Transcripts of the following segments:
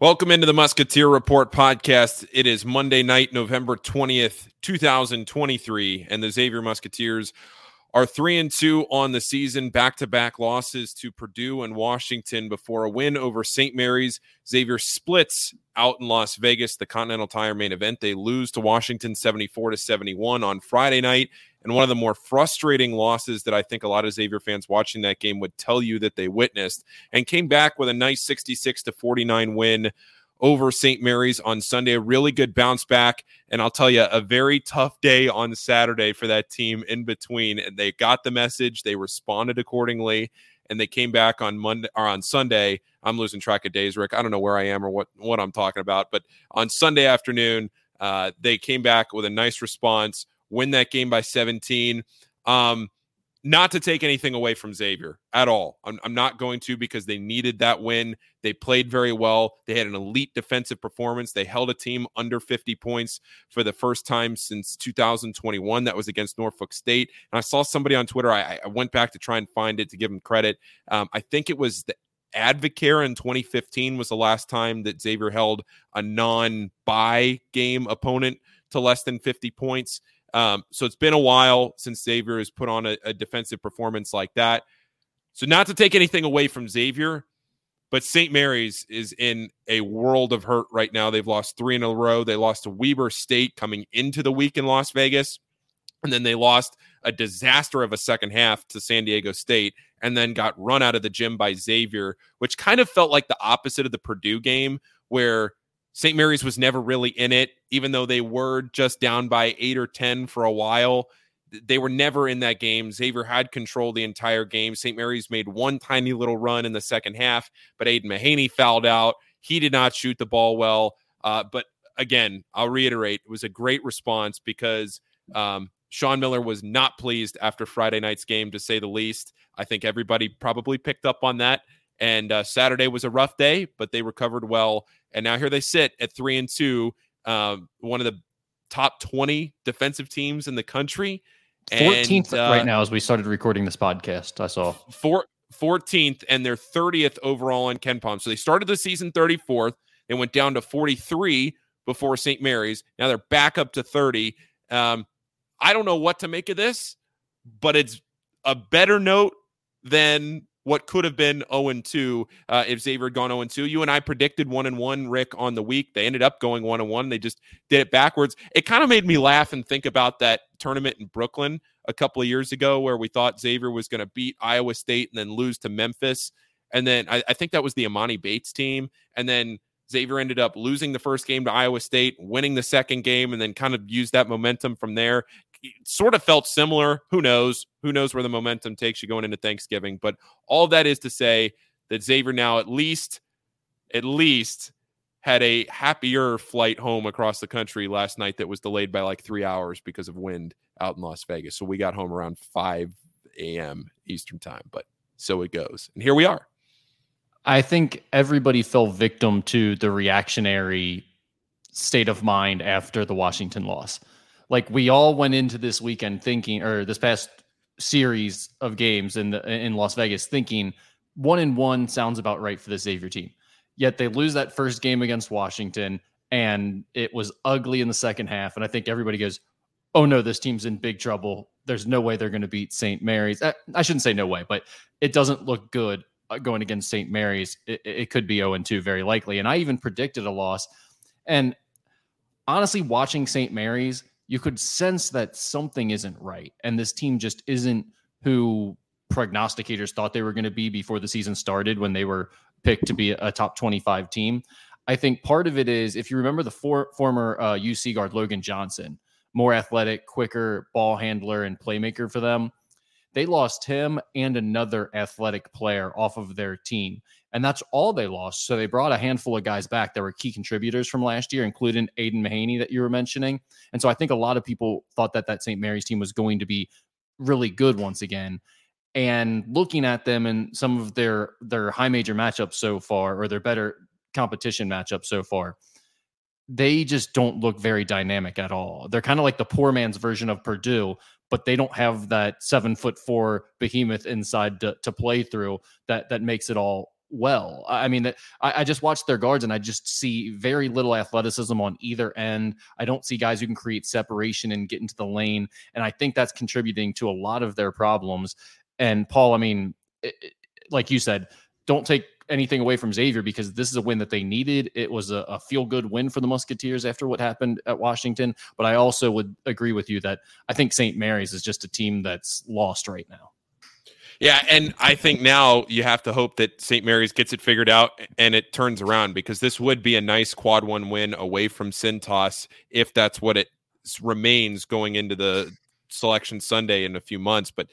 Welcome into the Musketeer Report podcast. It is Monday night, November 20th, 2023, and the Xavier Musketeers are 3 and 2 on the season, back-to-back losses to Purdue and Washington before a win over St. Mary's. Xavier splits out in Las Vegas, the Continental Tire main event. They lose to Washington 74 to 71 on Friday night and one of the more frustrating losses that I think a lot of Xavier fans watching that game would tell you that they witnessed, and came back with a nice 66 to 49 win over St. Mary's on Sunday. A really good bounce back. And I'll tell you, a very tough day on Saturday for that team in between. And they got the message, they responded accordingly, and they came back on Monday or on Sunday. I'm losing track of days, Rick. I don't know where I am or what, what I'm talking about. But on Sunday afternoon, uh, they came back with a nice response win that game by 17. Um, not to take anything away from Xavier at all. I'm, I'm, not going to because they needed that win. They played very well. They had an elite defensive performance. They held a team under 50 points for the first time since 2021. That was against Norfolk State. And I saw somebody on Twitter. I, I went back to try and find it to give them credit. Um, I think it was the Advocare in 2015 was the last time that Xavier held a non-buy game opponent to less than 50 points. Um, so it's been a while since Xavier has put on a, a defensive performance like that. So not to take anything away from Xavier, but St. Mary's is in a world of hurt right now. They've lost three in a row. They lost to Weber State coming into the week in Las Vegas. And then they lost a disaster of a second half to San Diego State and then got run out of the gym by Xavier, which kind of felt like the opposite of the Purdue game, where St. Mary's was never really in it, even though they were just down by eight or 10 for a while. They were never in that game. Xavier had control the entire game. St. Mary's made one tiny little run in the second half, but Aidan Mahaney fouled out. He did not shoot the ball well. Uh, but again, I'll reiterate, it was a great response because um, Sean Miller was not pleased after Friday night's game, to say the least. I think everybody probably picked up on that. And uh, Saturday was a rough day, but they recovered well. And now here they sit at three and two, um, one of the top 20 defensive teams in the country. 14th and, uh, right now as we started recording this podcast. I saw four, 14th and they're 30th overall in KenPom. So they started the season 34th. They went down to 43 before St. Mary's. Now they're back up to 30. Um, I don't know what to make of this, but it's a better note than what could have been 0 2 uh, if Xavier had gone 0 2. You and I predicted 1 and 1, Rick, on the week. They ended up going 1 and 1. They just did it backwards. It kind of made me laugh and think about that tournament in Brooklyn a couple of years ago where we thought Xavier was going to beat Iowa State and then lose to Memphis. And then I, I think that was the Emoni Bates team. And then Xavier ended up losing the first game to Iowa State, winning the second game, and then kind of used that momentum from there sort of felt similar. Who knows? Who knows where the momentum takes you going into Thanksgiving? But all that is to say that Xavier now at least, at least had a happier flight home across the country last night that was delayed by like three hours because of wind out in Las Vegas. So we got home around 5 a.m. Eastern time, but so it goes. And here we are. I think everybody fell victim to the reactionary state of mind after the Washington loss like we all went into this weekend thinking, or this past series of games in the in Las Vegas thinking one and one sounds about right for the Xavier team. Yet they lose that first game against Washington, and it was ugly in the second half. And I think everybody goes, "Oh no, this team's in big trouble. There's no way they're going to beat St. Mary's." Uh, I shouldn't say no way, but it doesn't look good uh, going against St. Mary's. It, it could be 0 and 2 very likely. And I even predicted a loss. And honestly, watching St. Mary's, you could sense that something isn't right. And this team just isn't who prognosticators thought they were going to be before the season started when they were picked to be a top 25 team. I think part of it is if you remember the for, former uh, UC guard Logan Johnson, more athletic, quicker ball handler and playmaker for them. They lost him and another athletic player off of their team. And that's all they lost. So they brought a handful of guys back that were key contributors from last year, including Aidan Mahaney that you were mentioning. And so I think a lot of people thought that that St. Mary's team was going to be really good once again. And looking at them and some of their their high major matchups so far, or their better competition matchups so far, they just don't look very dynamic at all. They're kind of like the poor man's version of Purdue, but they don't have that seven foot four behemoth inside to, to play through that that makes it all well. I mean, I, I, just watched their guards and I just see very little athleticism on either end. I don't see guys who can create separation and get into the lane. And I think that's contributing to a lot of their problems. And Paul, I mean, it, like you said, don't take anything away from Xavier because this is a win that they needed. It was a, a feel good win for the Musketeers after what happened at Washington. But I also would agree with you that I think St. Mary's is just a team that's lost right now. Yeah, and I think now you have to hope that St. Mary's gets it figured out and it turns around because this would be a nice quad one win away from Cintas if that's what it remains going into the selection Sunday in a few months. But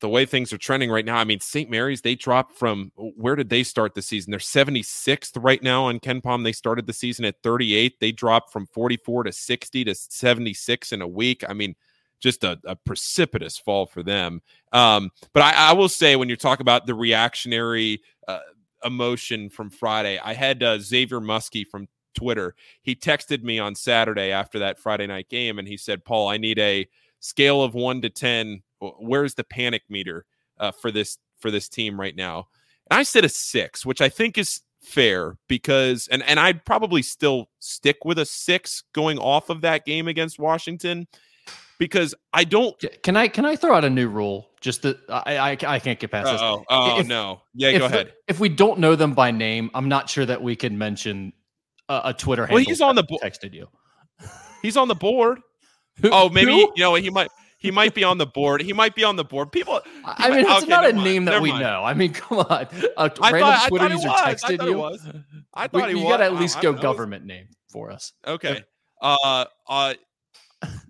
the way things are trending right now, I mean, St. Mary's, they dropped from where did they start the season? They're 76th right now on KenPom. They started the season at 38. They dropped from 44 to 60 to 76 in a week. I mean, just a, a precipitous fall for them. Um, but I, I, will say, when you talk about the reactionary uh, emotion from Friday, I had uh, Xavier Muskie from Twitter. He texted me on Saturday after that Friday night game, and he said, "Paul, I need a scale of one to ten. Where's the panic meter uh, for this for this team right now?" And I said a six, which I think is fair because and and I'd probably still stick with a 6 going off of that game against Washington because I don't. Can I can I throw out a new rule? Just that I I, I can't get past Uh-oh. this. Oh if, no! Yeah, go ahead. If we don't know them by name, I'm not sure that we can mention a, a Twitter handle. Well, he's on the board. Texted you. He's on the board. Oh, maybe you know he might. He might be on the board. He might be on the board. People. I mean, might, it's okay, not a name that never we mind. know. I mean, come on. A I random thought, Twitter user texted you. I thought we, you got to at least go government name for us. Okay. Uh, uh,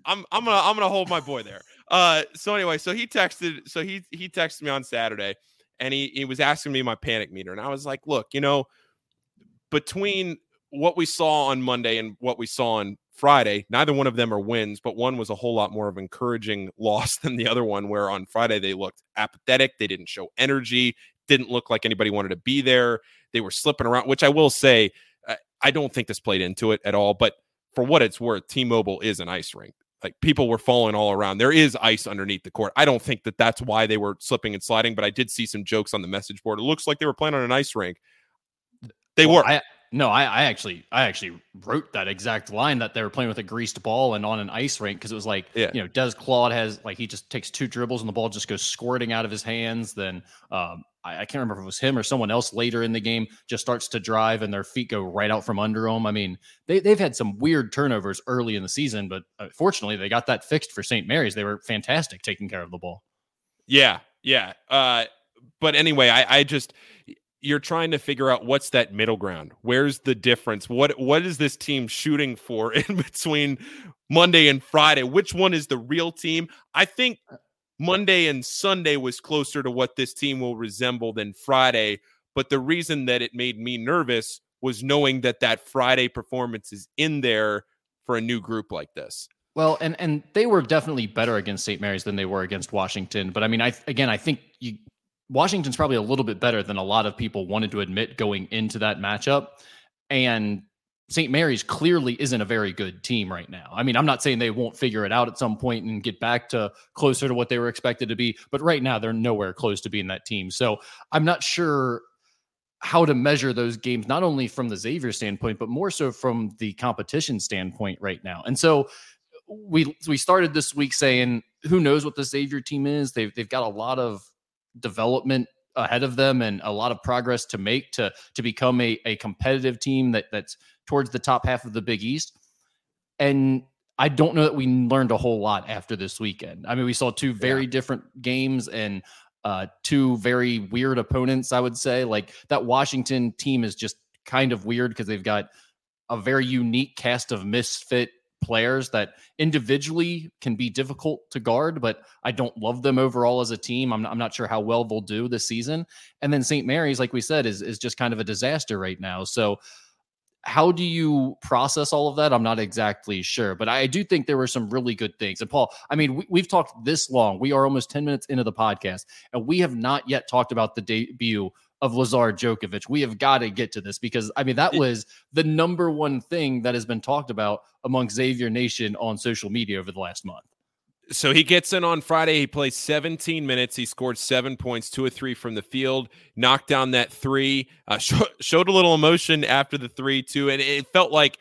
I'm I'm gonna I'm gonna hold my boy there. Uh, so anyway, so he texted, so he he texted me on Saturday, and he he was asking me my panic meter, and I was like, look, you know, between what we saw on Monday and what we saw on Friday, neither one of them are wins, but one was a whole lot more of encouraging loss than the other one. Where on Friday they looked apathetic, they didn't show energy, didn't look like anybody wanted to be there. They were slipping around, which I will say, I don't think this played into it at all, but for what it's worth, T-Mobile is an ice rink. Like people were falling all around. There is ice underneath the court. I don't think that that's why they were slipping and sliding, but I did see some jokes on the message board. It looks like they were playing on an ice rink. They well, were. I, no, I, I, actually, I actually wrote that exact line that they were playing with a greased ball and on an ice rink because it was like, yeah. you know, Des Claude has like he just takes two dribbles and the ball just goes squirting out of his hands. Then um, I, I, can't remember if it was him or someone else later in the game just starts to drive and their feet go right out from under them. I mean, they they've had some weird turnovers early in the season, but uh, fortunately they got that fixed for St. Mary's. They were fantastic taking care of the ball. Yeah, yeah. Uh, but anyway, I, I just you're trying to figure out what's that middle ground. Where's the difference? What what is this team shooting for in between Monday and Friday? Which one is the real team? I think Monday and Sunday was closer to what this team will resemble than Friday, but the reason that it made me nervous was knowing that that Friday performance is in there for a new group like this. Well, and and they were definitely better against St. Mary's than they were against Washington, but I mean I again I think you Washington's probably a little bit better than a lot of people wanted to admit going into that matchup. And St. Mary's clearly isn't a very good team right now. I mean, I'm not saying they won't figure it out at some point and get back to closer to what they were expected to be, but right now they're nowhere close to being that team. So I'm not sure how to measure those games, not only from the Xavier standpoint, but more so from the competition standpoint right now. And so we we started this week saying, who knows what the Xavier team is? They've they've got a lot of development ahead of them and a lot of progress to make to to become a, a competitive team that that's towards the top half of the Big East. And I don't know that we learned a whole lot after this weekend. I mean, we saw two very yeah. different games and uh, two very weird opponents. I would say like that Washington team is just kind of weird because they've got a very unique cast of misfit players that individually can be difficult to guard, but I don't love them overall as a team. I'm not, I'm not sure how well they'll do this season. And then St. Mary's, like we said, is is just kind of a disaster right now. So how do you process all of that? I'm not exactly sure, but I do think there were some really good things. And Paul, I mean, we, have talked this long. We are almost 10 minutes into the podcast, and we have not yet talked about the debut of Lazar Djokovic. We have got to get to this because I mean that was the number one thing that has been talked about among Xavier Nation on social media over the last month. So he gets in on Friday. He plays 17 minutes. He scored seven points, two or three from the field, knocked down that three, uh, sh- showed a little emotion after the three, too. And it felt like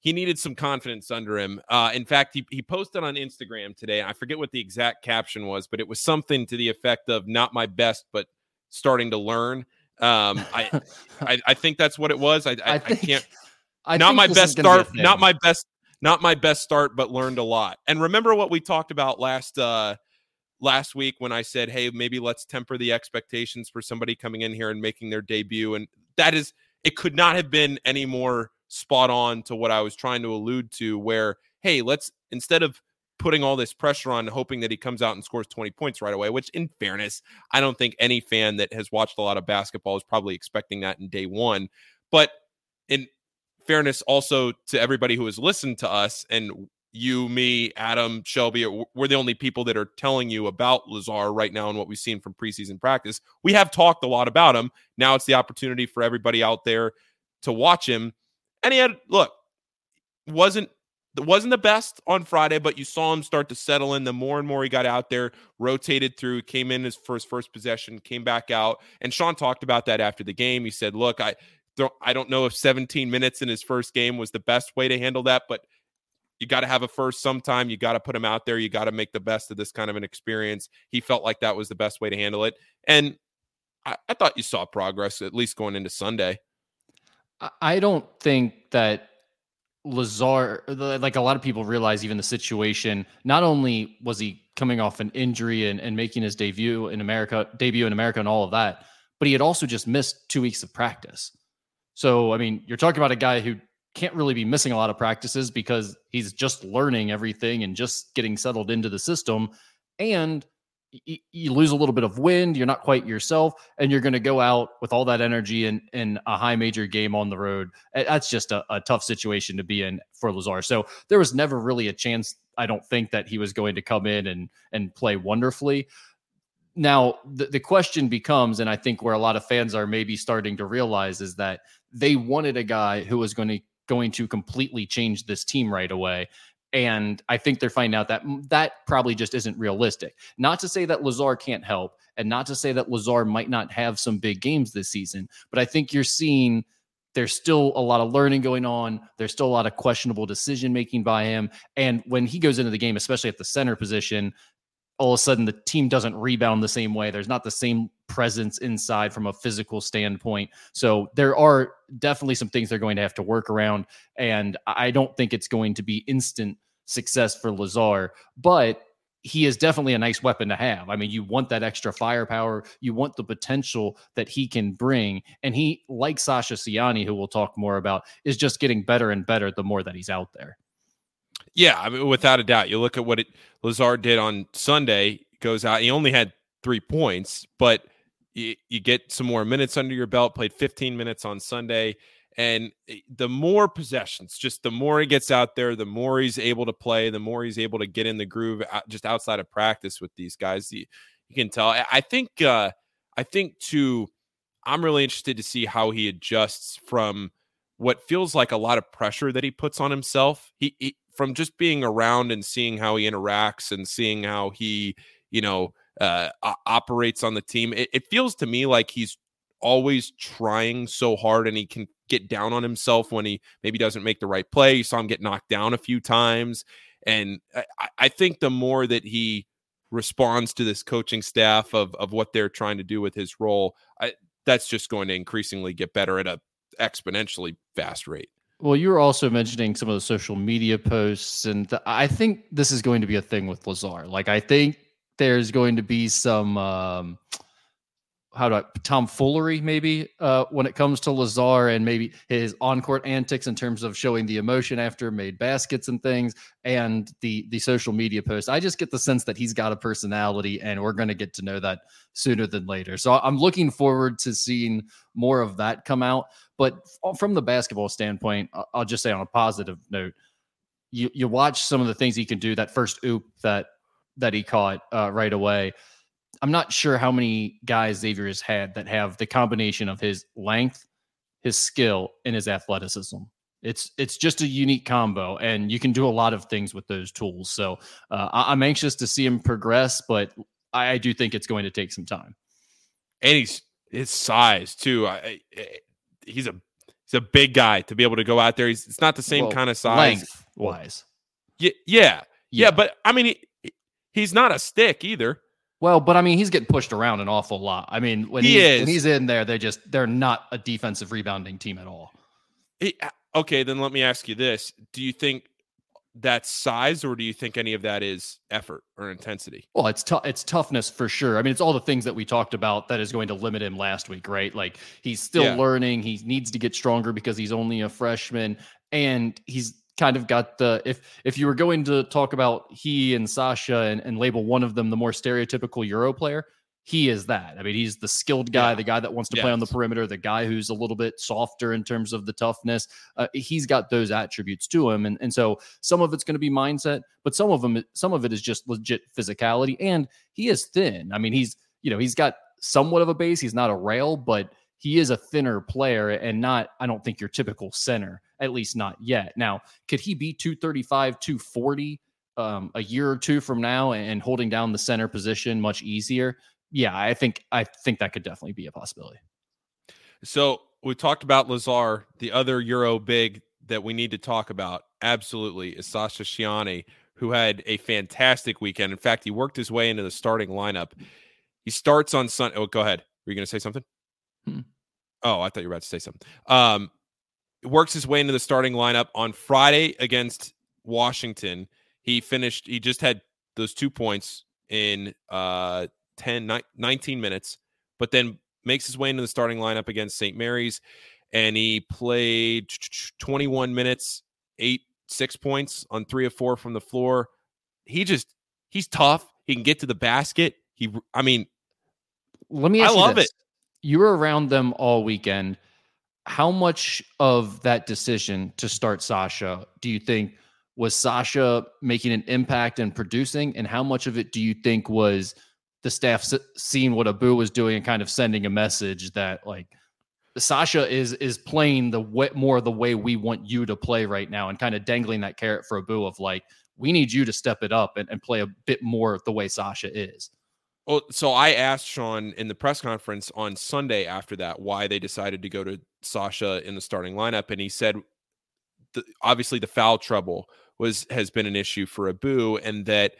he needed some confidence under him. Uh, in fact, he, he posted on Instagram today. I forget what the exact caption was, but it was something to the effect of not my best, but starting to learn. Um, I, I, I think that's what it was. I, I, I, think, I can't. I not my best start. Not my best. Not my best start, but learned a lot. And remember what we talked about last uh, last week when I said, "Hey, maybe let's temper the expectations for somebody coming in here and making their debut." And that is, it could not have been any more spot on to what I was trying to allude to. Where, hey, let's instead of putting all this pressure on, hoping that he comes out and scores 20 points right away, which, in fairness, I don't think any fan that has watched a lot of basketball is probably expecting that in day one. But in fairness, also to everybody who has listened to us and you, me, Adam, Shelby, we're the only people that are telling you about Lazar right now and what we've seen from preseason practice. We have talked a lot about him. Now it's the opportunity for everybody out there to watch him. And he had, look, wasn't wasn't the best on Friday, but you saw him start to settle in. The more and more he got out there, rotated through, came in his first first possession, came back out. And Sean talked about that after the game. He said, "Look, I don't I don't know if 17 minutes in his first game was the best way to handle that, but you got to have a first sometime. You got to put him out there. You got to make the best of this kind of an experience. He felt like that was the best way to handle it, and I, I thought you saw progress at least going into Sunday. I don't think that Lazar, like a lot of people realize, even the situation. Not only was he coming off an injury and, and making his debut in America, debut in America, and all of that, but he had also just missed two weeks of practice. So, I mean, you're talking about a guy who can't really be missing a lot of practices because he's just learning everything and just getting settled into the system. And you lose a little bit of wind, you're not quite yourself, and you're going to go out with all that energy in, in a high major game on the road. That's just a, a, tough situation to be in for Lazar. So there was never really a chance, I don't think, that he was going to come in and and play wonderfully. Now the, the question becomes, and I think where a lot of fans are maybe starting to realize is that they wanted a guy who was going to going to completely change this team right away. And I think they're finding out that mm, that probably just isn't realistic. Not to say that Lazar can't help, and not to say that Lazar might not have some big games this season, but I think you're seeing there's still a lot of learning going on. There's still a lot of questionable decision making by him. And when he goes into the game, especially at the center position, all of a sudden the team doesn't rebound the same way. There's not the same presence inside from a physical standpoint. So there are definitely some things they're going to have to work around. And I don't think it's going to be instant success for Lazar, but he is definitely a nice weapon to have. I mean, you want that extra firepower, you want the potential that he can bring. And he, like Sasha Ciani, who we'll talk more about, is just getting better and better the more that he's out there. Yeah, I mean, without a doubt. You look at what it, Lazar did on Sunday, goes out. He only had three points, but you, you get some more minutes under your belt. Played 15 minutes on Sunday, and eh, the more possessions, just the more he gets out there, the more he's able to play, the more he's able to get in the groove just outside of practice with these guys. You, you can tell. I think. Uh, I think too. I'm really interested to see how he adjusts from what feels like a lot of pressure that he puts on himself. He, he from just being around and seeing how he interacts and seeing how he, you know, uh, operates on the team, it, it feels to me like he's always trying so hard and he can get down on himself when he maybe doesn't make the right play. You saw him get knocked down a few times. And I, I think the more that he responds to this coaching staff of, of what they're trying to do with his role, I, that's just going to increasingly get better at a exponentially fast rate. Well, you were also mentioning some of the social media posts, and the, I think this is going to be a thing with Lazar. Like, I think there's going to be some um, how do I tomfoolery maybe uh, when it comes to Lazar and maybe his on court antics in terms of showing the emotion after made baskets and things, and the the social media posts. I just get the sense that he's got a personality, and we're going to get to know that sooner than later. So I'm looking forward to seeing more of that come out. But from the basketball standpoint, I'll just say on a positive note, you you watch some of the things he can do. That first oop that that he caught uh, right away. I'm not sure how many guys Xavier has had that have the combination of his length, his skill, and his athleticism. It's it's just a unique combo, and you can do a lot of things with those tools. So uh, I, am anxious to see him progress, but I, do think it's going to take some time. And he's his size too. I, he's a he's a big guy to be able to go out there. He's it's not the same well, kind of size length wise. Yeah, yeah, yeah, yeah, But I mean, he, he's not a stick either. Well, but I mean, he's getting pushed around an awful lot. I mean, when he he's, is. when he's in there, they just they're not a defensive rebounding team at all. He, uh, okay, then let me ask you this: Do you think that's size, or do you think any of that is effort or intensity? Well, it's tough. It's toughness for sure. I mean, it's all the things that we talked about that is going to limit him last week, right? Like he's still yeah. learning. He needs to get stronger because he's only a freshman, and he's kind of got the if if you were going to talk about he and Sasha and, and label one of them the more stereotypical Euro player, he is that. I mean, he's the skilled guy, yeah. the guy that wants to yes. play on the perimeter, the guy who's a little bit softer in terms of the toughness. Uh, he's got those attributes to him, and and so some of it's going to be mindset, but some of them, some of it is just legit physicality. And he is thin. I mean, he's you know he's got somewhat of a base. He's not a rail, but he is a thinner player and not. I don't think your typical center, at least not yet. Now, could he be two thirty five, two forty? Um, a year or two from now and holding down the center position much easier yeah, I think I think that could definitely be a possibility. So we talked about Lazar, the other Euro big that we need to talk about. Absolutely, is Sasha Ciani, who had a fantastic weekend. In fact, he worked his way into the starting lineup. He starts on Sunday. Oh, go ahead. Were you going to say something? Hmm. Oh, I thought you were about to say something. Um, works his way into the starting lineup on Friday against Washington. He finished. He just had those two points in uh 10, 19 minutes, but then makes his way into the starting lineup against St. Mary's. And he played 21 minutes, eight, six points on three of four from the floor. He just, he's tough. He can get to the basket. He, I mean, let me I love this. it. You were around them all weekend. How much of that decision to start Sasha do you think was Sasha making an impact and producing? And how much of it do you think was the staff seeing what Abou was doing and kind of sending a message that like Sasha is is playing the way, more the way we want you to play right now and kind of dangling that carrot for Abou of like we need you to step it up and, and play a bit more the way Sasha is. Well, so I asked Sean in the press conference on Sunday after that why they decided to go to Sasha in the starting lineup, and he said, the, obviously the foul trouble was has been an issue for Abou, and that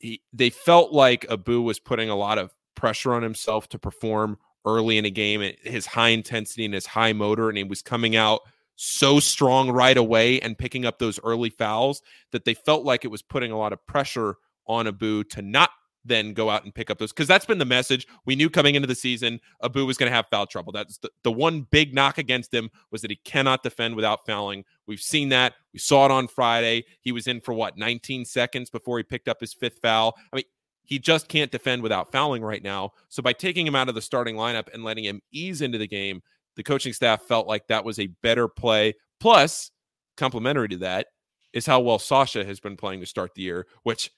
he, they felt like Abou was putting a lot of pressure on himself to perform early in a game his high intensity and his high motor, and he was coming out so strong right away and picking up those early fouls that they felt like it was putting a lot of pressure on Abou to not then go out and pick up those because that's been the message. We knew coming into the season abou was going to have foul trouble. That's the, the one big knock against him was that he cannot defend without fouling. We've seen that. We saw it on friday. He was in for what 19 seconds before he picked up his fifth foul? I mean he just can't defend without fouling right now. So by taking him out of the starting lineup and letting him ease into the game the coaching staff felt like that was a better play. Plus complementary to that is how well sasha has been playing to start the year which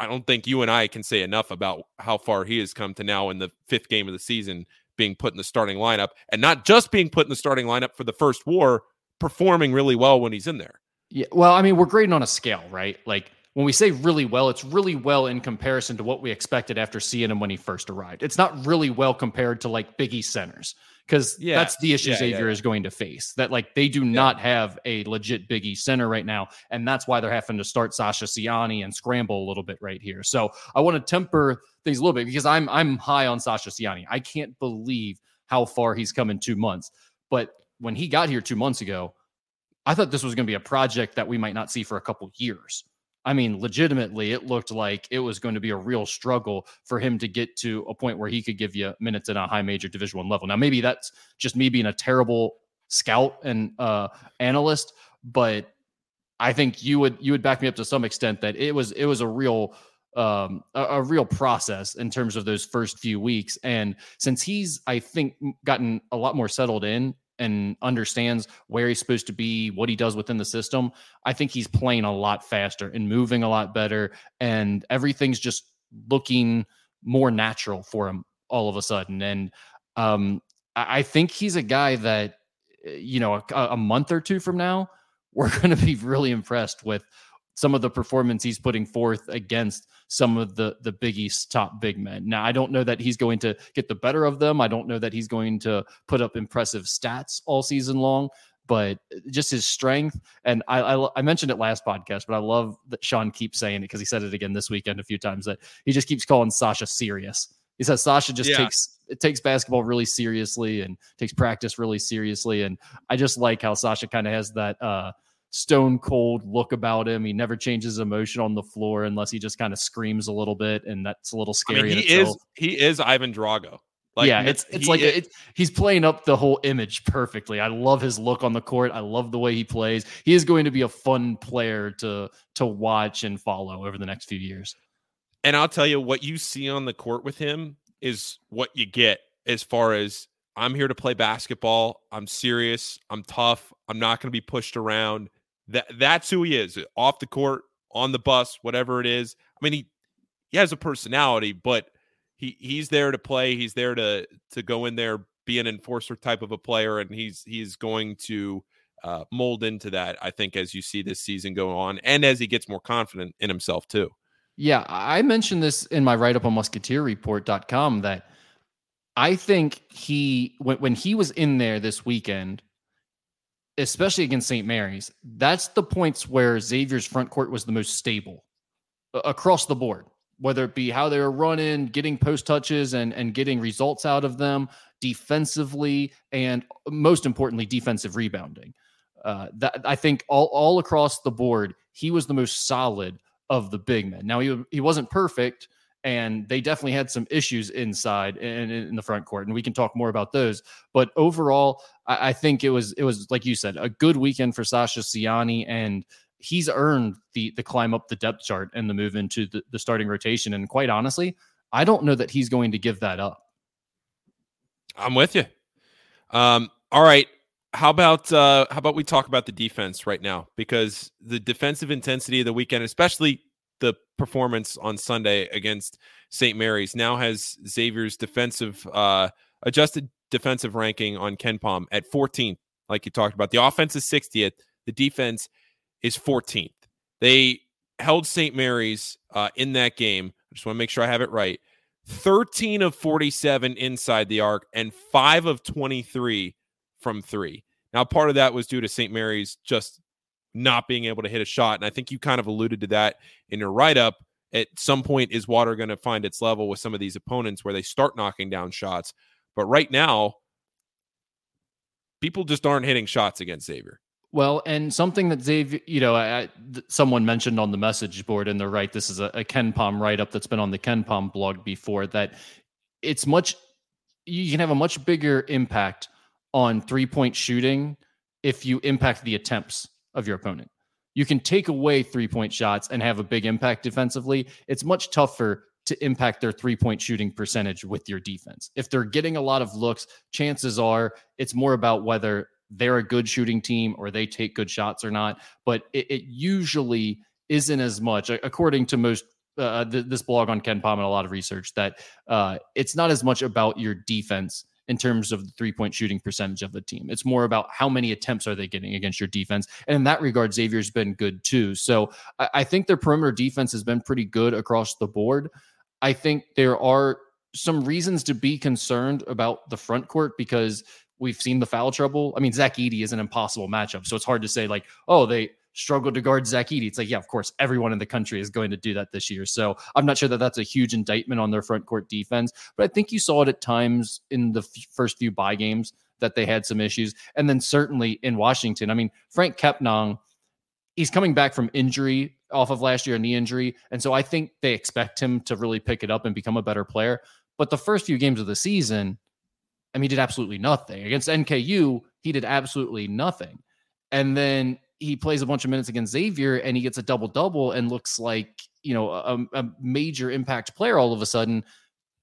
I don't think you and I can say enough about how far he has come to now in the fifth game of the season being put in the starting lineup and not just being put in the starting lineup for the first war, performing really well when he's in there. Yeah. Well, I mean, we're grading on a scale, right? Like when we say really well, it's really well in comparison to what we expected after seeing him when he first arrived. It's not really well compared to like Big East centers because yeah. that's the issue yeah, Xavier yeah, is going to face. That like they do not have a legit Big East center right now, and that's why they're having to start Sasha Ciani and scramble a little bit right here. So I want to temper things a little bit because I'm I'm high on Sasha Ciani. I can't believe how far he's come in two months. But when he got here two months ago, I thought this was going to be a project that we might not see for a couple years. I mean, legitimately, it looked like it was going to be a real struggle for him to get to a point where he could give you minutes at a high major Division One level. Now, maybe that's just me being a terrible scout and uh, analyst, but I think you would you would back me up to some extent that it was it was a real um, a, a, real process in terms of those first few weeks. And since he's, I think, gotten a lot more settled in and understands where he's supposed to be, what he does within the system, I think he's playing a lot faster and moving a lot better. And everything's just looking more natural for him all of a sudden. And um, I think he's a guy that, you know, a, a month or two from now, we're going to be really impressed with some of the performance he's putting forth against some of the the Big East top big men. Now, I don't know that he's going to get the better of them. I don't know that he's going to put up impressive stats all season long, but just his strength. And I, I, I mentioned it last podcast, but I love that Sean keeps saying it because he said it again this weekend a few times that he just keeps calling Sasha serious. He says Sasha just yeah. takes it takes basketball really seriously and takes practice really seriously. And I just like how Sasha kind of has that uh stone cold look about him. He never changes emotion on the floor unless he just kind of screams a little bit, and that's a little scary. I mean, he is he is Ivan Drago. Like, yeah, it's it's like it's, he's playing up the whole image perfectly. I love his look on the court. I love the way he plays. He is going to be a fun player to to watch and follow over the next few years. And I'll tell you what you see on the court with him is what you get as far as I'm here to play basketball. I'm serious. I'm tough. I'm not going to be pushed around. That that's who he is off the court, on the bus, whatever it is. I mean, he he has a personality, but he he's there to play. He's there to to go in there, be an enforcer type of a player, and he's he's going to uh, mold into that. I think as you see this season go on, and as he gets more confident in himself too. Yeah, I mentioned this in my write up on MusketeerReport.com that I think he when when he was in there this weekend especially against St. Mary's, that's the points where Xavier's front court was the most stable across the board, whether it be how they were running, getting post touches and, and getting results out of them defensively, and most importantly, defensive rebounding. Uh, that I think all, all across the board, he was the most solid of the big men. Now he he wasn't perfect, and they definitely had some issues inside and in, the front court, and we can talk more about those. But overall, I, I, think it was it was like you said, a good weekend for Sasha Ciani, and he's earned the the climb up the depth chart and the move into the, the starting rotation. And quite honestly, I don't know that he's going to give that up. I'm with you. Um, all right. How about uh, how about we talk about the defense right now? Because the defensive intensity of the weekend, especially the performance on Sunday against St. Mary's now has Xavier's defensive uh, adjusted defensive ranking on KenPom at 14th, like you talked about. The offense is 60th. The defense is 14th. They held St. Mary's uh, in that game. I just want to make sure I have it right. 13 of 47 inside the arc and 5 of 23 from 3. Now part of that was due to St. Mary's just not being able to hit a shot. And I think you kind of alluded to that in your write up. At some point, is water going to find its level with some of these opponents where they start knocking down shots? But right now, people just aren't hitting shots against Xavier. Well, and something that Xavier, you know, I, someone mentioned on the message board, and they're right. This is a, a KenPom write up that's been on the KenPom blog before. That it's much, you can have a much bigger impact on three point shooting if you impact the attempts of your opponent. You can take away three point shots and have a big impact defensively. It's much tougher to impact their three point shooting percentage with your defense. If they're getting a lot of looks, chances are it's more about whether they're a good shooting team or they take good shots or not. But it, it usually isn't as much, according to most. Uh, th- this blog on KenPom and a lot of research that uh, it's not as much about your defense in terms of the three point shooting percentage of the team. It's more about how many attempts are they getting against your defense. And in that regard, Xavier's been good too. So I, I think their perimeter defense has been pretty good across the board. I think there are some reasons to be concerned about the front court because we've seen the foul trouble. I mean, Zach Edey is an impossible matchup. So it's hard to say, like, oh, they struggled to guard Zach Edey. It's like, yeah, of course, everyone in the country is going to do that this year. So I'm not sure that that's a huge indictment on their front court defense, but I think you saw it at times in the f- first few buy games that they had some issues. And then certainly in Washington, I mean, Franck Kepnang, he's coming back from injury off of last year, knee injury. And so I think they expect him to really pick it up and become a better player. But the first few games of the season, I mean, he did absolutely nothing. Against NKU, he did absolutely nothing. And then he plays a bunch of minutes against Xavier and he gets a double double and looks like you know a, a, major impact player all of a sudden.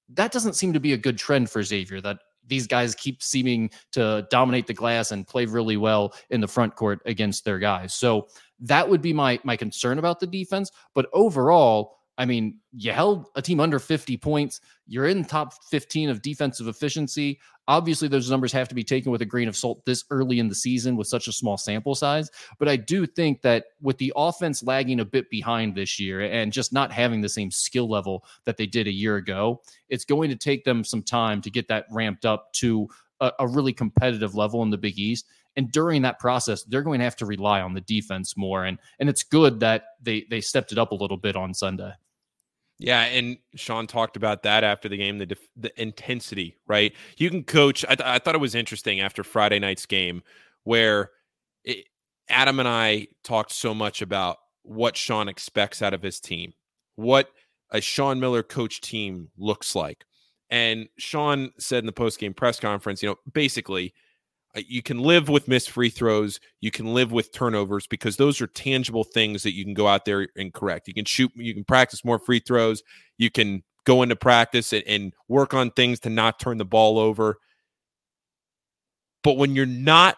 That doesn't seem to be a good trend for Xavier. That these guys keep seeming to dominate the glass and play really well in the front court against their guys. So that would be my my concern about the defense. But overall, I mean, you held a team under 50 points. You're in top 15 of defensive efficiency. Obviously, those numbers have to be taken with a grain of salt this early in the season with such a small sample size. But I do think that with the offense lagging a bit behind this year and just not having the same skill level that they did a year ago, it's going to take them some time to get that ramped up to a, a really competitive level in the Big East. And during that process, they're going to have to rely on the defense more. And and it's good that they they stepped it up a little bit on Sunday. Yeah, and Sean talked about that after the game, the def- the intensity, right? You can coach. I, th- I thought it was interesting after Friday night's game where it, Adam and I talked so much about what Sean expects out of his team, what a Sean Miller coach team looks like. And Sean said in the post game press conference, you know, basically – Uh, you can live with missed free throws you can live with turnovers because those are tangible things that you can go out there and correct. You can shoot you can practice more free throws you can go into practice and, and work on things to not turn the ball over. But when you're not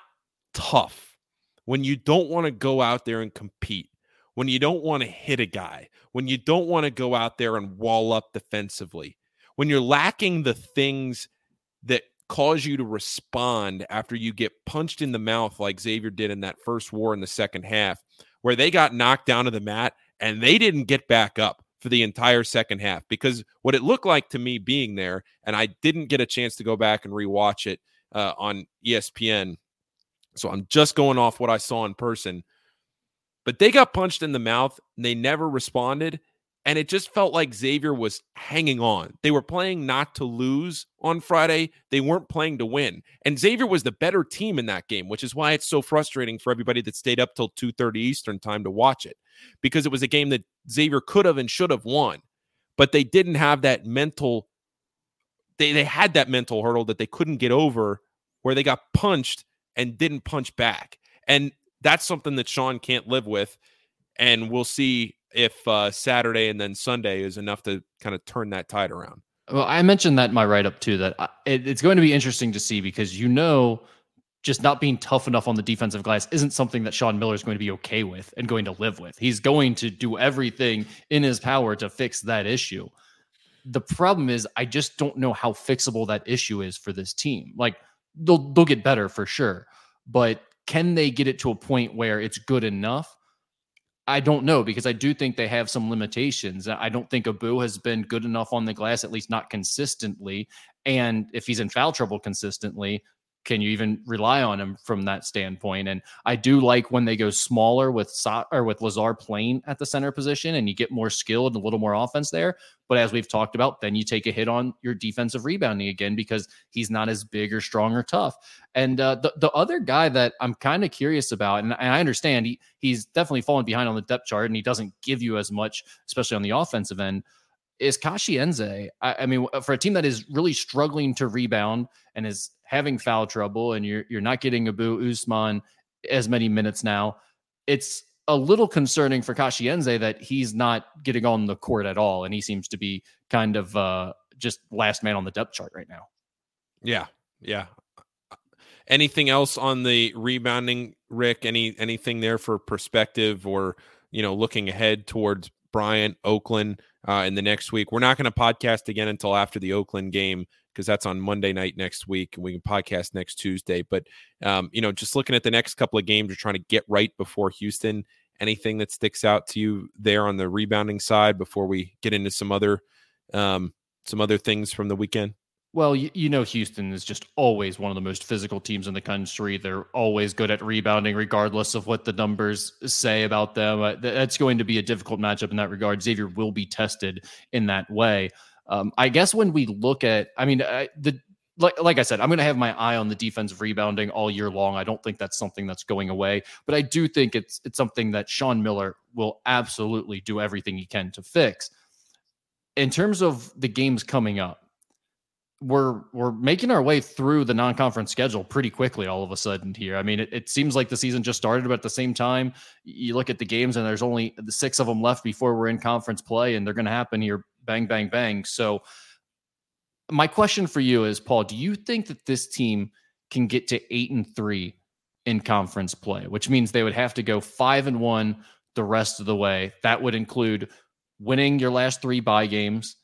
tough when you don't want to go out there and compete when you don't want to hit a guy when you don't want to go out there and wall up defensively when you're lacking the things that cause you to respond after you get punched in the mouth like Xavier did in that first war in the second half, where they got knocked down to the mat and they didn't get back up for the entire second half. Because what it looked like to me being there, and I didn't get a chance to go back and rewatch it uh, on ESPN. So I'm just going off what I saw in person. But they got punched in the mouth. And they never responded. And it just felt like Xavier was hanging on. They were playing not to lose on Friday. They weren't playing to win. And Xavier was the better team in that game, which is why it's so frustrating for everybody that stayed up till 2:30 Eastern time to watch it. Because it was a game that Xavier could have and should have won. But they didn't have that mental they they had that mental hurdle that they couldn't get over where they got punched and didn't punch back. And that's something that Sean can't live with. And we'll see if uh, Saturday and then Sunday is enough to kind of turn that tide around. Well, I mentioned that in my write up too. That it, it's going to be interesting to see because you know, just not being tough enough on the defensive glass isn't something that Sean Miller is going to be okay with and going to live with. He's going to do everything in his power to fix that issue. The problem is, I just don't know how fixable that issue is for this team. Like they'll they'll get better for sure, but can they get it to a point where it's good enough? I don't know because I do think they have some limitations. I don't think Abou has been good enough on the glass, at least not consistently. And if he's in foul trouble consistently, can you even rely on him from that standpoint? And I do like when they go smaller with so- or with Lazar playing at the center position, and you get more skill and a little more offense there. But as we've talked about, then you take a hit on your defensive rebounding again because he's not as big or strong or tough. And uh, the the other guy that I'm kind of curious about, and I understand he he's definitely fallen behind on the depth chart, and he doesn't give you as much, especially on the offensive end is Kachi Nzeh. I, I, mean, for a team that is really struggling to rebound and is having foul trouble, and you're you're not getting Abou Ousmane as many minutes now, it's a little concerning for Kachi Nzeh that he's not getting on the court at all, and he seems to be kind of uh, just last man on the depth chart right now. Yeah, yeah. Anything else on the rebounding, Rick? Any anything there for perspective or you know looking ahead towards Bryant, Oakland? uh, in the next week. We're not going to podcast again until after the Oakland game because that's on Monday night next week, and we can podcast next Tuesday. But um, you know, just looking at the next couple of games, you're trying to get right before Houston. Anything that sticks out to you there on the rebounding side before we get into some other um, some other things from the weekend? Well, you, you, know, Houston is just always one of the most physical teams in the country. They're always good at rebounding, regardless of what the numbers say about them. Uh, that's going to be a difficult matchup in that regard. Xavier will be tested in that way. Um, I guess when we look at, I mean, I, the like, like I said, I'm going to have my eye on the defensive rebounding all year long. I don't think that's something that's going away, but I do think it's it's something that Sean Miller will absolutely do everything he can to fix. In terms of the games coming up we're we're making our way through the non-conference schedule pretty quickly all of a sudden here. I mean, it, it seems like the season just started, but at the same time, you look at the games and there's only the six of them left before we're in conference play, and they're going to happen here, bang, bang, bang. So, my question for you is, Paul, do you think that this team can get to eight and three in conference play, which means they would have to go five and one the rest of the way? That would include winning your last three buy games,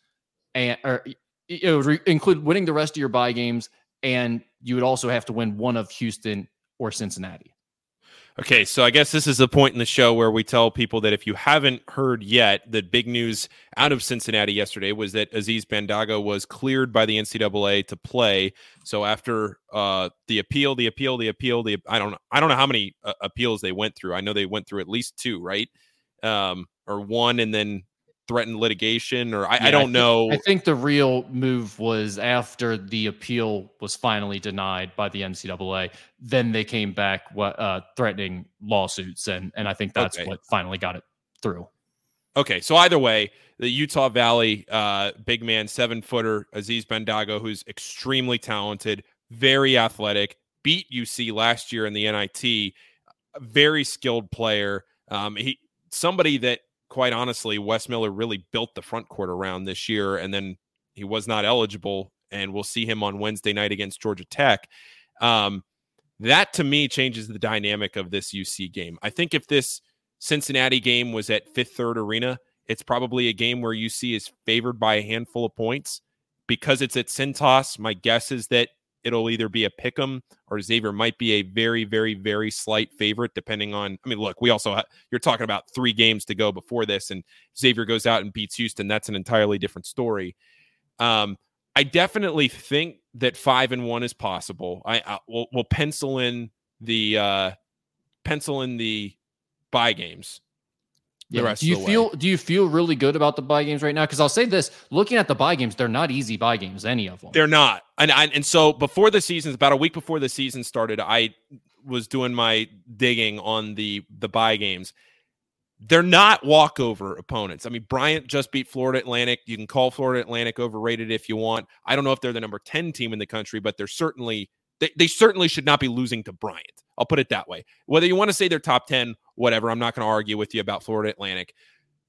and or it would re- include winning the rest of your buy games, and you would also have to win one of Houston or Cincinnati. Okay, so I guess this is the point in the show where we tell people that if you haven't heard yet, the big news out of Cincinnati yesterday was that Aziz Bandaogo was cleared by the NCAA to play. So after uh, the appeal, the appeal, the appeal, the I don't I don't know how many uh, appeals they went through. I know they went through at least two, right? Um, or one, and then threatened litigation or I, yeah, I don't I think, know. I think the real move was after the appeal was finally denied by the NCAA. Then they came back uh, threatening lawsuits, and and I think that's okay. what finally got it through. Okay, so either way, the Utah Valley uh, big man, seven footer Aziz Bandaogo, who's extremely talented, very athletic, beat UC last year in the NIT. Very skilled player. Um, he somebody that quite honestly, Wes Miller really built the front court around this year, and then he was not eligible. And we'll see him on Wednesday night against Georgia Tech. Um, that to me changes the dynamic of this UC game. I think if this Cincinnati game was at Fifth Third Arena, it's probably a game where UC is favored by a handful of points. Because it's at Cintas, my guess is that it'll either be a pick 'em or Xavier might be a very, very, very slight favorite, depending on. I mean, look, we also you're talking about three games to go before this, and Xavier goes out and beats Houston. That's an entirely different story. Um, I definitely think that five and one is possible. I, I will we'll pencil in the uh, pencil in the buy games yeah. do you feel way. do you feel really good about the buy games right now? Because I'll say this: looking at the buy games, they're not easy buy games. Any of them. They're not. And I, and so before the season, about a week before the season started, I was doing my digging on the the bye games. They're not walkover opponents. I mean, Bryant just beat Florida Atlantic. You can call Florida Atlantic overrated if you want. I don't know if they're the number 10 team in the country, but they're certainly they, they certainly should not be losing to Bryant. I'll put it that way. Whether you want to say they're top 10, whatever, I'm not going to argue with you about Florida Atlantic,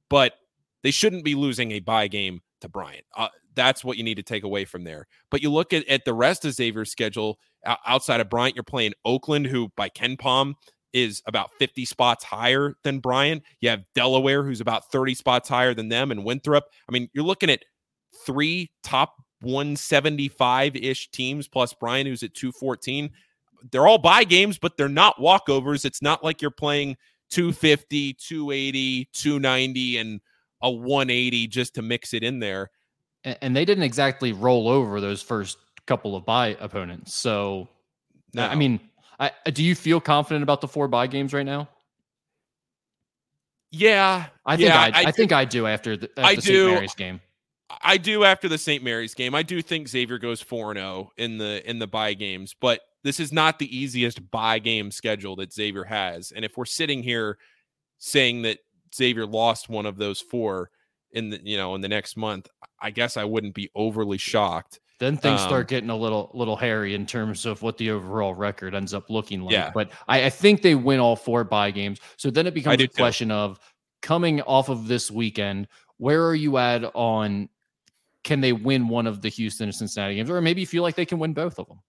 but they shouldn't be losing a bye game to Bryant. Uh, that's what you need to take away from there. But you look at, at the rest of Xavier's schedule outside of Bryant, you're playing Oakland, who by KenPom is about 50 spots higher than Bryant. You have Delaware, who's about 30 spots higher than them, and Winthrop. I mean, you're looking at three top 175 ish teams plus Bryant, who's at 214 they're all bye games, but they're not walkovers. It's not like you're playing 250, 280, 290, and a 180 just to mix it in there. And they didn't exactly roll over those first couple of buy opponents. So, no. I mean, I, uh, do you feel confident about the four buy games right now? Yeah, I think yeah, I, I, I think I do after the, after I do. St. Mary's game. I do after the St. Mary's game. I do think Xavier goes 4 0 in the in the bye games, but this is not the easiest bye game schedule that Xavier has. And if we're sitting here saying that Xavier lost one of those four in the you know in the next month, I guess I wouldn't be overly shocked. Then things um, start getting a little little hairy in terms of what the overall record ends up looking like. Yeah. But I, I think they win all four bye games. So then it becomes a question too. of coming off of this weekend, where are you at on can they win one of the Houston and Cincinnati games, or maybe you feel like they can win both of them?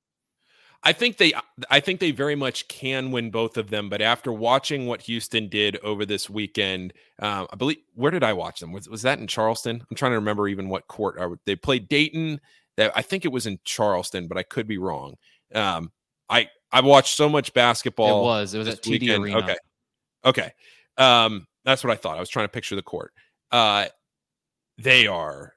I think they I think they very much can win both of them, but after watching what Houston did over this weekend, uh, I believe where did I watch them? Was was that in Charleston? I'm trying to remember even what court they played Dayton. That I think it was in Charleston, but I could be wrong. Um, I I watched so much basketball. It was it was at TD weekend. Arena. Okay, okay, um, that's what I thought. I was trying to picture the court. Uh, they are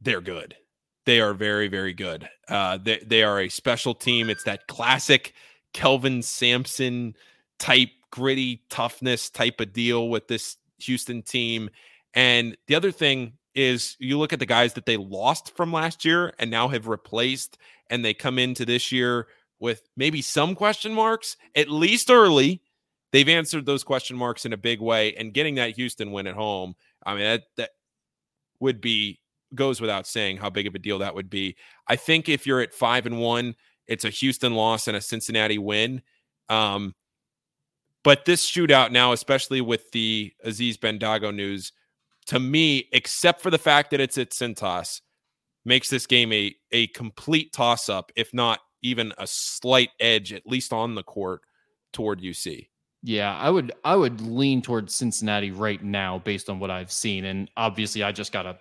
they're good. They are very, very good. Uh, they, they are a special team. It's that classic Kelvin Sampson type gritty toughness type of deal with this Houston team. And the other thing is you look at the guys that they lost from last year and now have replaced, and they come into this year with maybe some question marks, at least early. They've answered those question marks in a big way, and getting that Houston win at home, I mean, that, that would be goes without saying how big of a deal that would be. I think if you're at five and one, it's a Houston loss and a Cincinnati win. Um, but this shootout now, especially with the Aziz Bandaogo news, to me, except for the fact that it's at Cintas, makes this game a a complete toss up, if not even a slight edge, at least on the court toward UC. Yeah, I would I would lean towards Cincinnati right now based on what I've seen. And obviously I just got a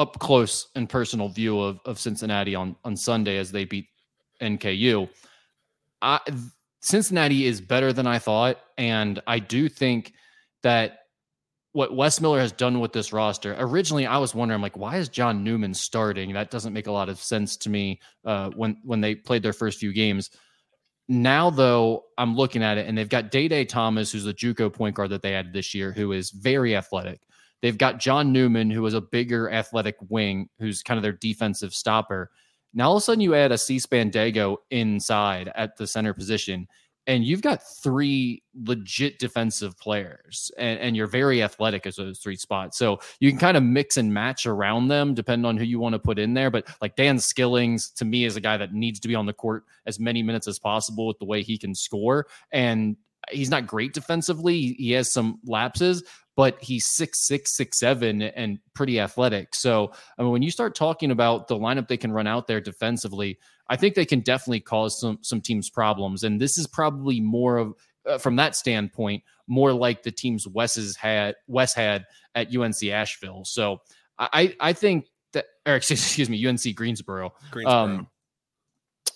up close and personal view of, of Cincinnati on, on Sunday as they beat NKU. I, Cincinnati is better than I thought. And I do think that what Wes Miller has done with this roster. Originally, I was wondering, like, why is John Newman starting? That doesn't make a lot of sense to me uh, when when they played their first few games. Now, though, I'm looking at it, and they've got Day Day Thomas, who's the JUCO point guard that they added this year, who is very athletic. They've got John Newman, who is a bigger athletic wing, who's kind of their defensive stopper. Now, all of a sudden, you add a Aziz Bandaogo inside at the center position, and you've got three legit defensive players, and, and you're very athletic as those three spots. So you can kind of mix and match around them depending on who you want to put in there. But like Dan Skillings, to me, is a guy that needs to be on the court as many minutes as possible with the way he can score. And he's not great defensively. He has some lapses, but he's six six six seven and pretty athletic. So I mean, when you start talking about the lineup they can run out there defensively, I think they can definitely cause some some teams problems. And this is probably more of uh, from that standpoint, more like the teams Wes had Wes had at UNC Asheville. So I I think that or excuse me UNC Greensboro. Greensboro. Um,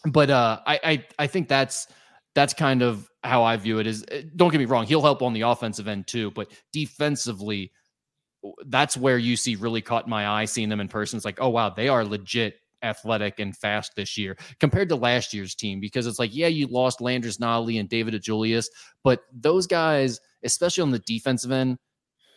but uh, I, I I think that's that's kind of how I view it. Is eh, don't get me wrong, he'll help on the offensive end too, but defensively, that's where see really caught my eye seeing them in person. It's like, oh wow, they are legit athletic and fast this year compared to last year's team because it's like, yeah, you lost Landers Nolley and David DeJulius, but those guys, especially on the defensive end,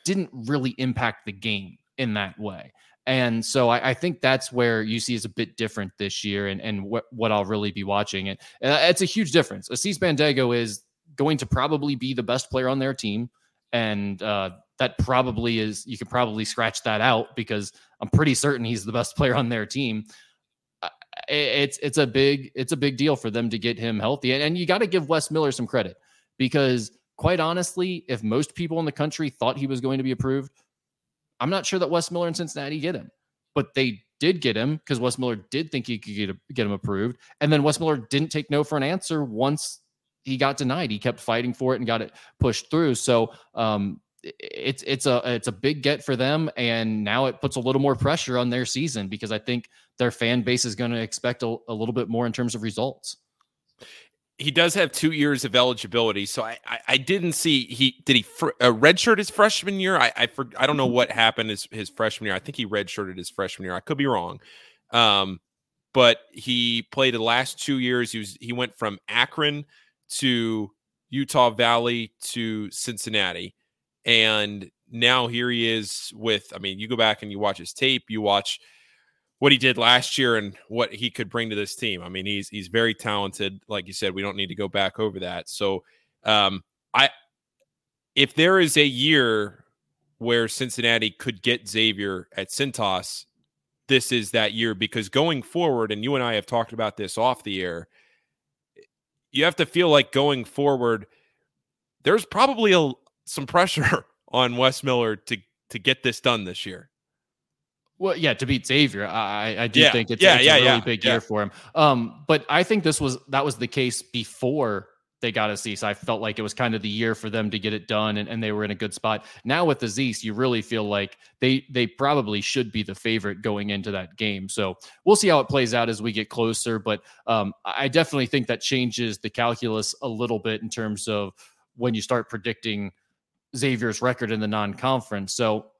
didn't really impact the game in that way. And so I, I, think that's where UC is a bit different this year and, and what, what I'll really be watching. And uh, it's a huge difference. Aziz Bandaogo is going to probably be the best player on their team. And uh, that probably is, you could probably scratch that out because I'm pretty certain he's the best player on their team. Uh, it's it's a big it's a big deal for them to get him healthy, and, and you got to give Wes Miller some credit because quite honestly, if most people in the country thought he was going to be approved, I'm not sure that Wes Miller and Cincinnati get him, but they did get him because Wes Miller did think he could get, get him approved. And then Wes Miller didn't take no for an answer once he got denied. He kept fighting for it and got it pushed through. So um, it's it's a it's a big get for them, and now it puts a little more pressure on their season because I think their fan base is going to expect a, a little bit more in terms of results he does have two years of eligibility, so I, I, I didn't see he did he fr- uh, redshirt his freshman year. I I, for, I don't know what happened his his freshman year. I think he redshirted his freshman year. I could be wrong, um, but he played the last two years. He was he went from Akron to Utah Valley to Cincinnati, and now here he is with. I mean, you go back and you watch his tape. You watch what he did last year and what he could bring to this team. I mean, he's he's very talented. Like you said, we don't need to go back over that. So, um, I if there is a year where Cincinnati could get Xavier at Cintas, this is that year because going forward, and you and I have talked about this off the air, you have to feel like going forward, there's probably a, some pressure on Wes Miller to to get this done this year. Well, yeah, to beat Xavier, I, I do yeah. think it's, yeah, it's yeah, a really big year for him. Um, but I think this was that was the case before they got a Aziz. I felt like it was kind of the year for them to get it done, and, and they were in a good spot. Now with the Aziz, you really feel like they they probably should be the favorite going into that game. So we'll see how it plays out as we get closer. But um, I definitely think that changes the calculus a little bit in terms of when you start predicting Xavier's record in the non-conference. So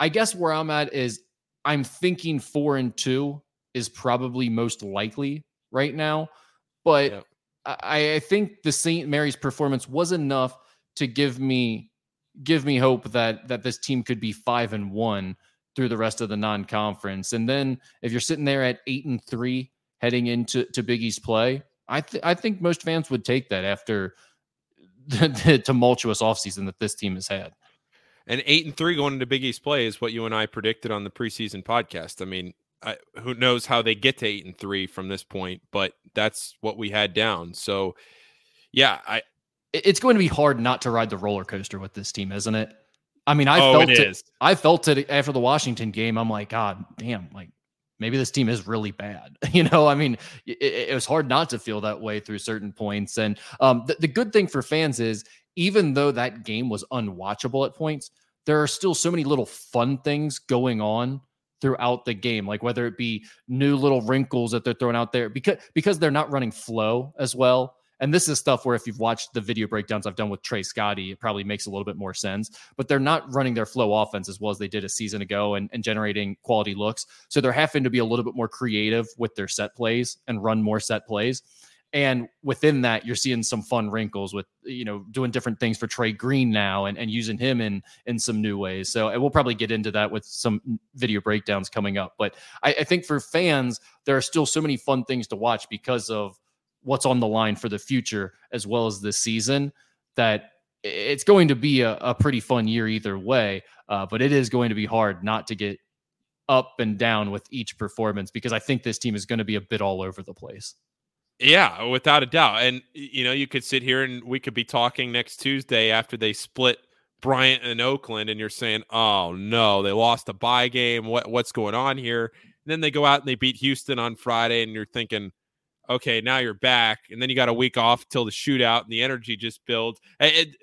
I guess where I'm at is I'm thinking four and two is probably most likely right now. But yep. I, I think the St. Mary's performance was enough to give me give me hope that that this team could be five and one through the rest of the non-conference. And then if you're sitting there at eight and three heading into to Big East play, I th- I think most fans would take that after the, the tumultuous offseason that this team has had. And eight and three going into Big East play is what you and I predicted on the preseason podcast. I mean, I, who knows how they get to eight and three from this point, but that's what we had down. So, yeah, I. It's going to be hard not to ride the roller coaster with this team, isn't it? I mean, I oh, felt it, it. I felt it after the Washington game. I'm like, God damn, like maybe this team is really bad. You know, I mean, it, it, was hard not to feel that way through certain points. And um, the, the good thing for fans is even though that game was unwatchable at points, there are still so many little fun things going on throughout the game like whether it be new little wrinkles that they're throwing out there because because they're not running flow as well and this is stuff where if you've watched the video breakdowns I've done with Trey Scotty, it probably makes a little bit more sense. But they're not running their flow offense as well as they did a season ago and, and generating quality looks. So they're having to be a little bit more creative with their set plays and run more set plays. And within that, you're seeing some fun wrinkles with, you know, doing different things for Trey Green now and, and using him in in some new ways. So and we'll probably get into that with some video breakdowns coming up. But I, I think for fans, there are still so many fun things to watch because of what's on the line for the future as well as this season that it's going to be a, a pretty fun year either way. Uh, but it is going to be hard not to get up and down with each performance because I think this team is going to be a bit all over the place. Yeah, without a doubt. And you know, you could sit here and we could be talking next Tuesday after they split Bryant and Oakland, and you're saying, "Oh no, they lost a bye game. What what's going on here?" And then they go out and they beat Houston on Friday, and you're thinking, "Okay, now you're back." And then you got a week off till the shootout, and the energy just builds. It,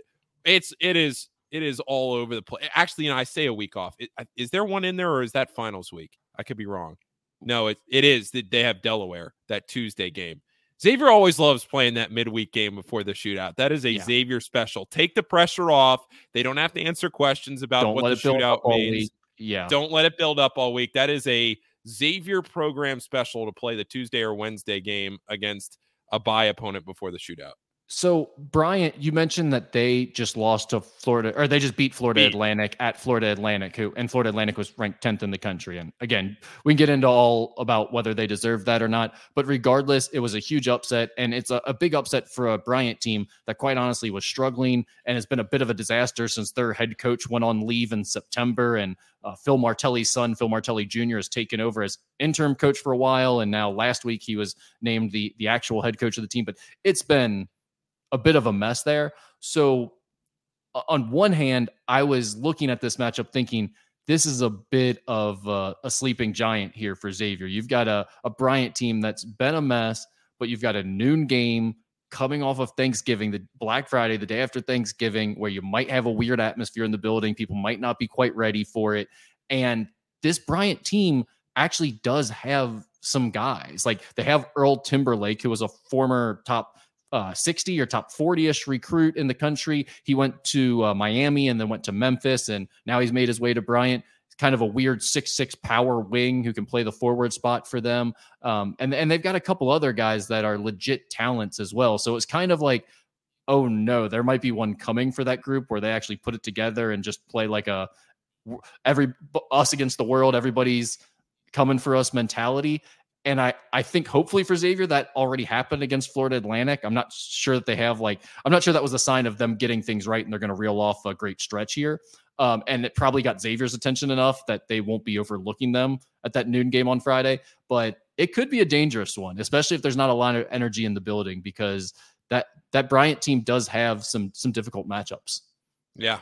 it's it is it is all over the place. Actually, you know, I say a week off. Is there one in there, or is that finals week? I could be wrong. No, it, it is. that They have Delaware that Tuesday game. Xavier always loves playing that midweek game before the shootout. That is a yeah. Xavier special. Take the pressure off. They don't have to answer questions about don't what the shootout means. Yeah. Don't let it build up all week. That is a Xavier program special to play the Tuesday or Wednesday game against a bye opponent before the shootout. So, Bryant, you mentioned that they just lost to Florida, or they just beat Florida beat. Atlantic at Florida Atlantic, who and Florida Atlantic was ranked 10th in the country. And again, we can get into all about whether they deserve that or not. But regardless, it was a huge upset, and it's a, a big upset for a Bryant team that, quite honestly, was struggling and has been a bit of a disaster since their head coach went on leave in September. And uh, Phil Martelli's son, Phil Martelli Jr., has taken over as interim coach for a while, and now last week he was named the the actual head coach of the team. But it's been a bit of a mess there. So, on one hand, I was looking at this matchup thinking this is a bit of a, a sleeping giant here for Xavier. You've got a, a Bryant team that's been a mess, but you've got a noon game coming off of Thanksgiving, the Black Friday, the day after Thanksgiving, where you might have a weird atmosphere in the building. People might not be quite ready for it. And this Bryant team actually does have some guys. Like they have Earl Timberlake, who was a former top uh, 60 or top 40 ish recruit in the country. He went to uh, Miami and then went to Memphis, and now he's made his way to Bryant. kind of a weird six six power wing who can play the forward spot for them. Um, and and they've got a couple other guys that are legit talents as well. So it's kind of like, oh no, there might be one coming for that group where they actually put it together and just play like a every us against the world. Everybody's coming for us mentality. And I, I think hopefully for Xavier that already happened against Florida Atlantic. I'm not sure that they have like I'm not sure that was a sign of them getting things right and they're going to reel off a great stretch here. Um, and it probably got Xavier's attention enough that they won't be overlooking them at that noon game on Friday. But it could be a dangerous one, especially if there's not a lot of energy in the building because that that Bryant team does have some some difficult matchups. Yeah.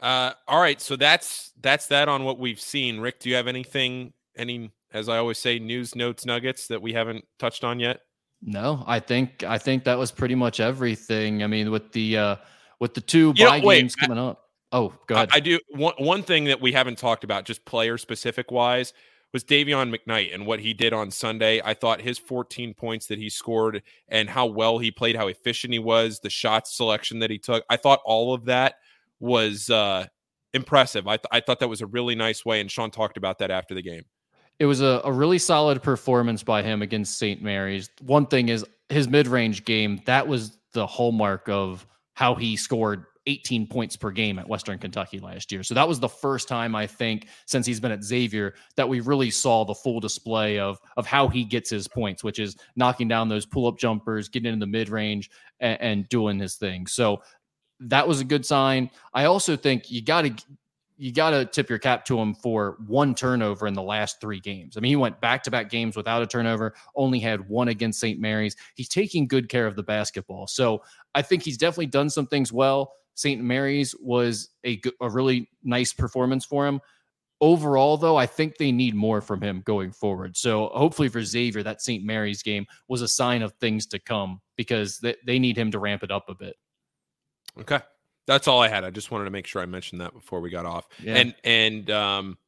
Uh, all right, so that's that's that on what we've seen. Rick, do you have anything any as I always say, news, notes, nuggets that we haven't touched on yet? No, I think I think that was pretty much everything. I mean, with the uh with the two you know, games coming I, up. Oh, go ahead. I, I, do one one thing that we haven't talked about, just player specific wise, was Dayvion McKnight and what he did on Sunday. I thought his 14 points that he scored and how well he played, how efficient he was, the shot selection that he took. I thought all of that was uh impressive. I, th- I thought that was a really nice way, and Sean talked about that after the game it was a, a really solid performance by him against St. Mary's. One thing is his mid range game, that was the hallmark of how he scored 18 points per game at Western Kentucky last year. So that was the first time I think since he's been at Xavier that we really saw the full display of of how he gets his points, which is knocking down those pull up jumpers, getting in the mid range, and, and doing his thing. So that was a good sign. I also think you got to you got to tip your cap to him for one turnover in the last three games. I mean, he went back to back games without a turnover, only had one against St. Mary's. He's taking good care of the basketball. So I think he's definitely done some things well. St. Mary's was a, a really nice performance for him. Overall, though, I think they need more from him going forward. So hopefully for Xavier, that St. Mary's game was a sign of things to come because they, they need him to ramp it up a bit. Okay. That's all I had. I just wanted to make sure I mentioned that before we got off. Yeah. And and um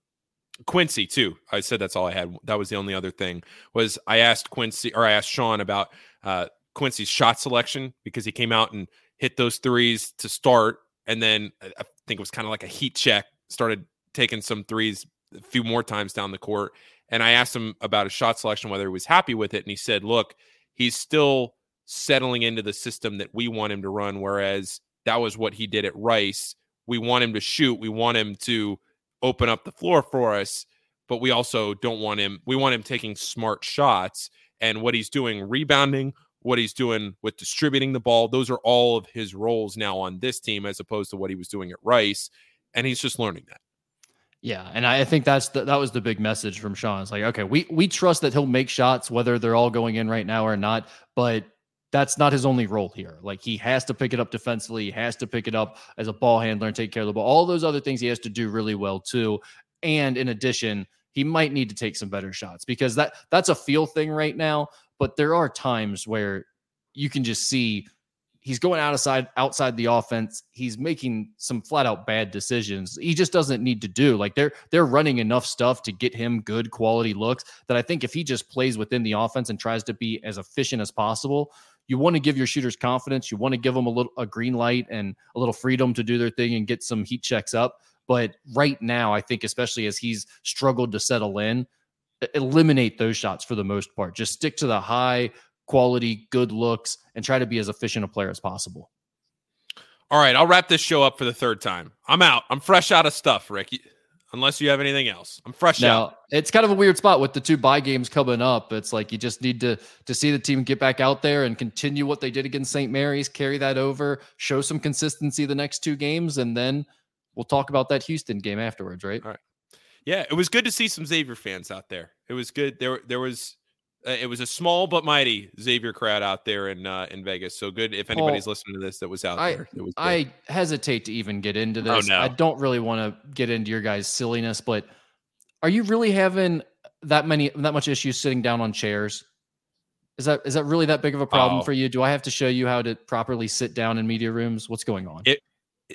Quincy too. I said that's all I had. That was the only other thing was I asked Quincy or I asked Sean about uh Quincy's shot selection because he came out and hit those threes to start and then I think it was kind of like a heat check, started taking some threes a few more times down the court. And I asked him about his shot selection, whether he was happy with it. And he said, look, he's still settling into the system that we want him to run, whereas that was what he did at Rice. We want him to shoot. We want him to open up the floor for us, but we also don't want him. We want him taking smart shots. And what he's doing, rebounding, what he's doing with distributing the ball, those are all of his roles now on this team as opposed to what he was doing at Rice. And he's just learning that. Yeah, and I think that's the, that was the big message from Sean. It's like, okay, we we trust that he'll make shots whether they're all going in right now or not, but that's not his only role here. Like he has to pick it up defensively, he has to pick it up as a ball handler and take care of the ball. All those other things he has to do really well too. And in addition, he might need to take some better shots because that that's a feel thing right now. But there are times where you can just see he's going outside outside the offense. He's making some flat out bad decisions. He just doesn't need to do. Like they're they're running enough stuff to get him good quality looks that I think if he just plays within the offense and tries to be as efficient as possible, you want to give your shooters confidence. You want to give them a little a green light and a little freedom to do their thing and get some heat checks up. But right now, I think especially as he's struggled to settle in, eliminate those shots for the most part. Just stick to the high quality, good looks, and try to be as efficient a player as possible. All right, I'll wrap this show up for the third time. I'm out. I'm fresh out of stuff, Ricky unless you have anything else. I'm fresh now, out. It's kind of a weird spot with the two bye games coming up. It's like you just need to to see the team get back out there and continue what they did against St. Mary's, carry that over, show some consistency the next two games, and then we'll talk about that Houston game afterwards, right? All right. Yeah, it was good to see some Xavier fans out there. It was good. There there was it was a small but mighty Xavier crowd out there in uh, in Vegas. So good if anybody's Paul, listening to this that was out I, there. Was I hesitate to even get into oh, this. Oh, no. I don't really want to get into your guys' silliness, but are you really having that many that much issues sitting down on chairs? Is that is that really that big of a problem oh. for you? Do I have to show you how to properly sit down in media rooms? What's going on? It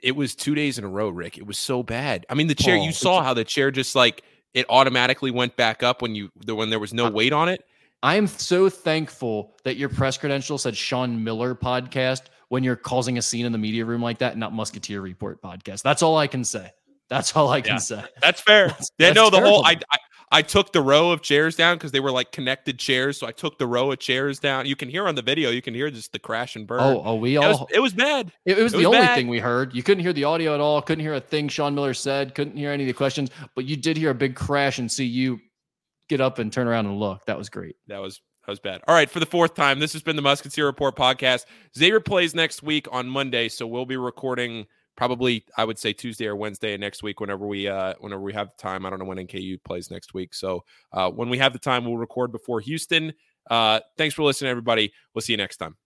it was two days in a row, Rick. It was so bad. I mean, the chair. You saw how the chair just like it automatically went back up when you when there was no weight on it. I am so thankful that your press credential said Sean Miller podcast when you're causing a scene in the media room like that, not Musketeer Report podcast. That's all I can say. That's all I can yeah, say. That's fair. That's, yeah, that's no, the terrible. whole I, I I took the row of chairs down because they were like connected chairs. So I took the row of chairs down. You can hear on the video, you can hear just the crash and burn. Oh, oh, we all. It was, it was bad. It, it was it the was only bad. thing we heard. You couldn't hear the audio at all. Couldn't hear a thing Sean Miller said. Couldn't hear any of the questions. But you did hear a big crash and see you get up and turn around and look. That was great. That was that was bad. All right, for the fourth time, this has been the Musketeer Report podcast. Xavier plays next week on Monday, so we'll be recording probably I would say Tuesday or Wednesday next week whenever we uh whenever we have the time. I don't know when NKU plays next week. So uh when we have the time, we'll record before Houston. Uh thanks for listening, everybody. We'll see you next time.